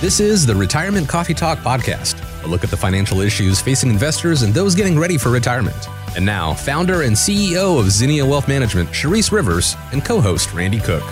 This is the Retirement Coffee Talk Podcast, a look at the financial issues facing investors and those getting ready for retirement. And now, founder and CEO of Zinnia Wealth Management, Charisse Rivers, and co host Randy Cook.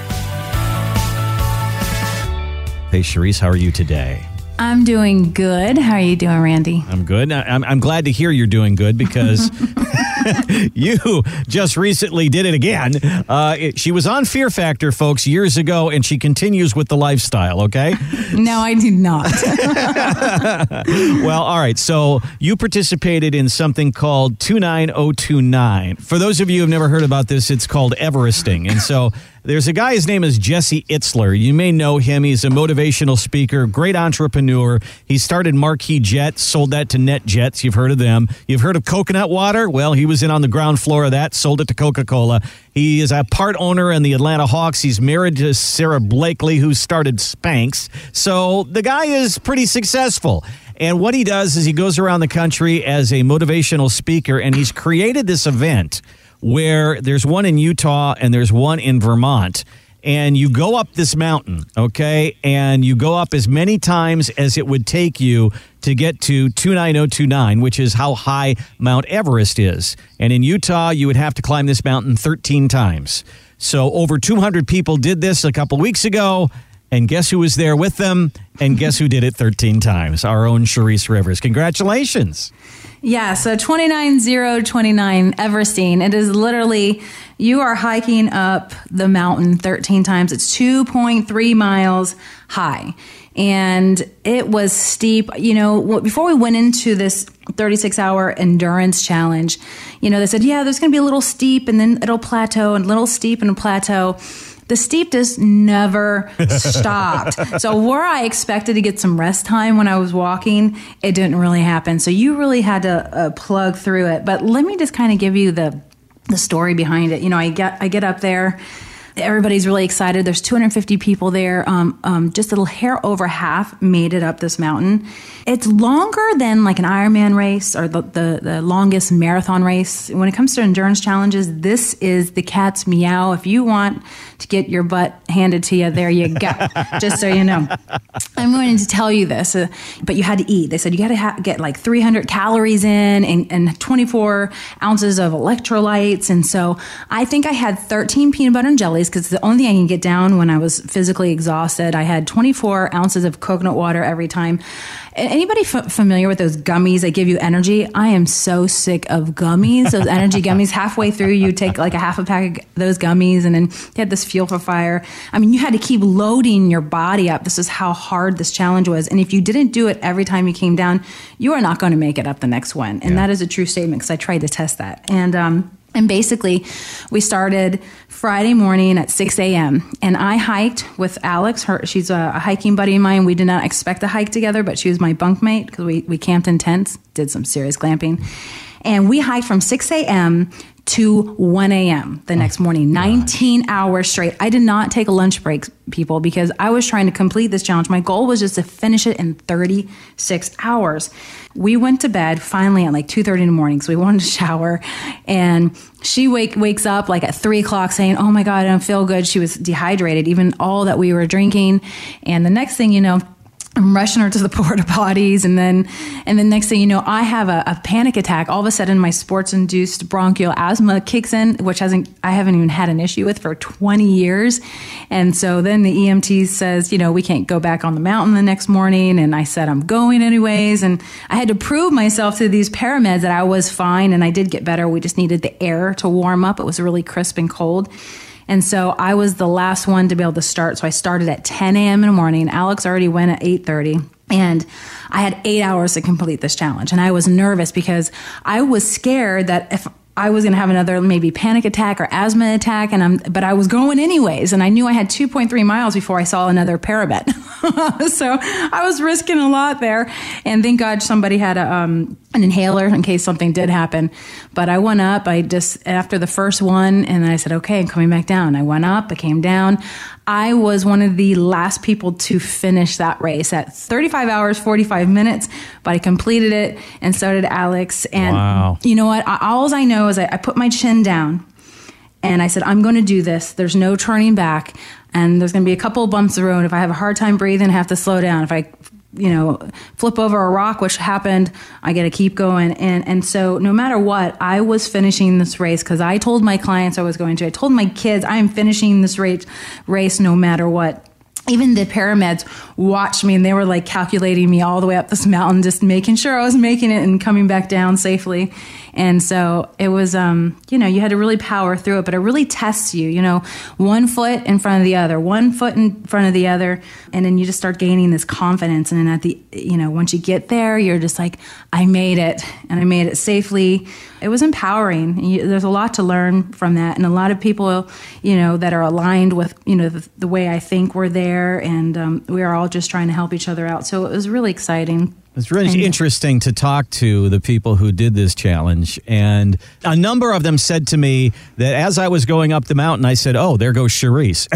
Hey, Charisse, how are you today? I'm doing good. How are you doing, Randy? I'm good. I- I'm, I'm glad to hear you're doing good because you just recently did it again. Uh, it- she was on Fear Factor, folks, years ago, and she continues with the lifestyle, okay? No, I did not. well, all right. So you participated in something called 29029. For those of you who have never heard about this, it's called Everesting. And so there's a guy, his name is Jesse Itzler. You may know him. He's a motivational speaker, great entrepreneur. He started Marquee Jets, sold that to Net Jets. You've heard of them. You've heard of coconut water? Well, he was in on the ground floor of that, sold it to Coca Cola. He is a part owner in the Atlanta Hawks. He's married to Sara Blakely, who started Spanx. So the guy is pretty successful. And what he does is he goes around the country as a motivational speaker, and he's created this event where there's one in Utah and there's one in Vermont. And you go up this mountain, okay? And you go up as many times as it would take you to get to 29029, which is how high Mount Everest is. And in Utah, you would have to climb this mountain 13 times. So over 200 people did this a couple weeks ago. And guess who was there with them? And guess who did it 13 times? Our own Charisse Rivers. Congratulations. yeah, so 29029 Everesting. It is literally, you are hiking up the mountain 13 times. It's 2.3 miles high. And it was steep. You know, before we went into this 36 hour endurance challenge, you know, they said, yeah, there's going to be a little steep and then it'll plateau and a little steep and a plateau. The steep just never stopped. so where I expected to get some rest time when I was walking, it didn't really happen. So you really had to uh, plug through it. But let me just kind of give you the the story behind it. You know, I get I get up there. Everybody's really excited. There's 250 people there. Um, um, just a little hair over half made it up this mountain. It's longer than like an Ironman race or the, the, the longest marathon race. When it comes to endurance challenges, this is the cat's meow. If you want to get your butt handed to you, there you go. just so you know. I'm going to tell you this, uh, but you had to eat. They said you got to ha- get like 300 calories in and, and 24 ounces of electrolytes. And so I think I had 13 peanut butter and jellies because the only thing I can get down when I was physically exhausted. I had 24 ounces of coconut water every time. Anybody f- familiar with those gummies that give you energy? I am so sick of gummies. Those energy gummies. Halfway through, you take like a half a pack of those gummies, and then you had this fuel for fire. I mean, you had to keep loading your body up. This is how hard this challenge was. And if you didn't do it every time you came down, you are not going to make it up the next one. And that is a true statement because I tried to test that. And um, and basically, we started Friday morning at 6 a.m. And I hiked with Alex. Her, she's a, a hiking buddy of mine. We did not expect to hike together, but she was my bunkmate because we, we camped in tents, did some serious glamping. And we hiked from 6 a.m. to 1 a.m. the oh, next morning, 19 hours straight. I did not take a lunch break, people, because I was trying to complete this challenge. My goal was just to finish it in 36 hours. We went to bed finally at like 2.30 in the morning, so we wanted to shower. And she wake, wakes up like at 3 o'clock saying, oh my God, I don't feel good. She was dehydrated, even all that we were drinking. And the next thing you know, I'm rushing her to the porta potties, and then, and then next thing you know, I have a, a panic attack. All of a sudden, my sports-induced bronchial asthma kicks in, which hasn't I haven't even had an issue with for 20 years. And so then the EMT says, you know, we can't go back on the mountain the next morning. And I said, I'm going anyways. And I had to prove myself to these paramedics that I was fine, and I did get better. We just needed the air to warm up. It was really crisp and cold. And so I was the last one to be able to start. So I started at 10 a.m. in the morning. Alex already went at 8:30. And I had eight hours to complete this challenge. And I was nervous because I was scared that if I was going to have another maybe panic attack or asthma attack, and I'm, but I was going anyways, and I knew I had 2.3 miles before I saw another parabet. so I was risking a lot there, and thank God somebody had a, um, an inhaler in case something did happen. But I went up. I just after the first one, and I said, "Okay, I'm coming back down." I went up. I came down. I was one of the last people to finish that race at 35 hours 45 minutes, but I completed it, and so did Alex. And Wow. you know what? All I know is I, I put my chin down, and I said, "I'm going to do this. There's no turning back." And there's going to be a couple of bumps in the road. If I have a hard time breathing, I have to slow down. If I you know, flip over a rock, which happened, I got to keep going. And, and so no matter what, I was finishing this race because I told my clients I was going to. I told my kids I am finishing this race, race no matter what even the paramedics watched me and they were like calculating me all the way up this mountain, just making sure I was making it and coming back down safely. And so it was, um, you know, you had to really power through it, but it really tests you, you know, one foot in front of the other, one foot in front of the other. And then you just start gaining this confidence. And then at the, you know, once you get there, you're just like, I made it and I made it safely. It was empowering. You, there's a lot to learn from that. And a lot of people, you know, that are aligned with, you know, the, the way I think were there. And um, we are all just trying to help each other out. So it was really exciting. It's really interesting to talk to the people who did this challenge. And a number of them said to me that as I was going up the mountain, I said, Oh, there goes Charisse.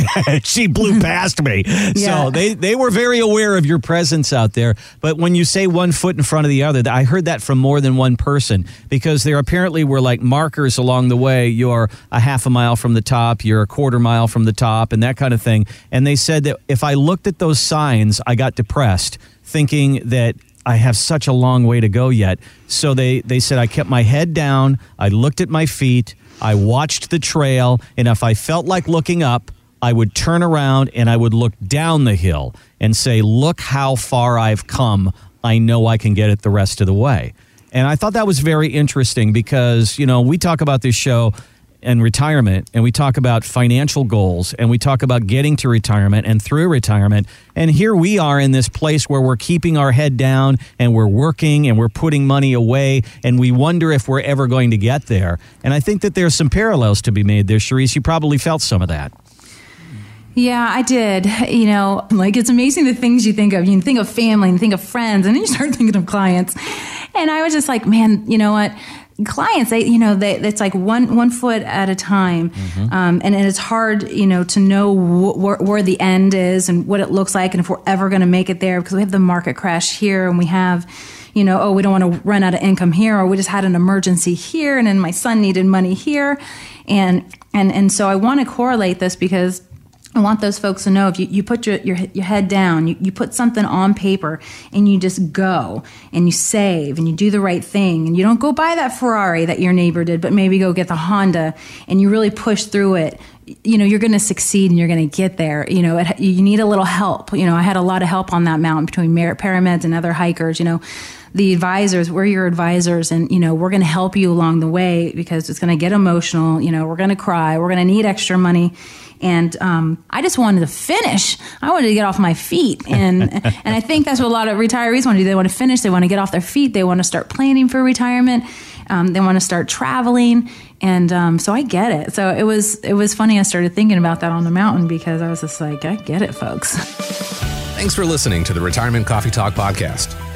she blew past me. Yeah. So they, they were very aware of your presence out there. But when you say one foot in front of the other, I heard that from more than one person because there apparently were like markers along the way. You're a half a mile from the top, you're a quarter mile from the top, and that kind of thing. And they said that if I looked at those signs, I got depressed thinking that I have such a long way to go yet. So they, they said I kept my head down, I looked at my feet, I watched the trail, and if I felt like looking up, I would turn around and I would look down the hill and say, Look how far I've come. I know I can get it the rest of the way. And I thought that was very interesting because, you know, we talk about this show and retirement and we talk about financial goals and we talk about getting to retirement and through retirement and here we are in this place where we're keeping our head down and we're working and we're putting money away and we wonder if we're ever going to get there and i think that there's some parallels to be made there Charisse you probably felt some of that yeah, I did. You know, like it's amazing the things you think of. You think of family and think of friends, and then you start thinking of clients. And I was just like, man, you know what? Clients they you know they it's like one one foot at a time mm-hmm. um, and, and it's hard you know to know wh- where, where the end is and what it looks like and if we're ever going to make it there because we have the market crash here and we have you know oh we don't want to run out of income here or we just had an emergency here and then my son needed money here and and and so i want to correlate this because I want those folks to know if you, you put your, your, your head down, you, you put something on paper and you just go and you save and you do the right thing and you don't go buy that Ferrari that your neighbor did, but maybe go get the Honda and you really push through it. You know, you're going to succeed and you're going to get there. You know, it, you need a little help. You know, I had a lot of help on that mountain between paramedics and other hikers, you know the advisors we're your advisors and you know we're going to help you along the way because it's going to get emotional you know we're going to cry we're going to need extra money and um, I just wanted to finish. I wanted to get off my feet, and and I think that's what a lot of retirees want to do. They want to finish. They want to get off their feet. They want to start planning for retirement. Um, they want to start traveling, and um, so I get it. So it was it was funny. I started thinking about that on the mountain because I was just like, I get it, folks. Thanks for listening to the Retirement Coffee Talk podcast.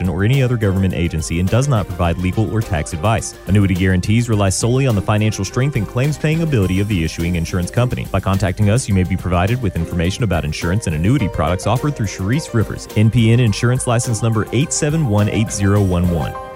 or any other government agency and does not provide legal or tax advice. Annuity guarantees rely solely on the financial strength and claims paying ability of the issuing insurance company. By contacting us, you may be provided with information about insurance and annuity products offered through Charisse Rivers, NPN Insurance License Number 8718011.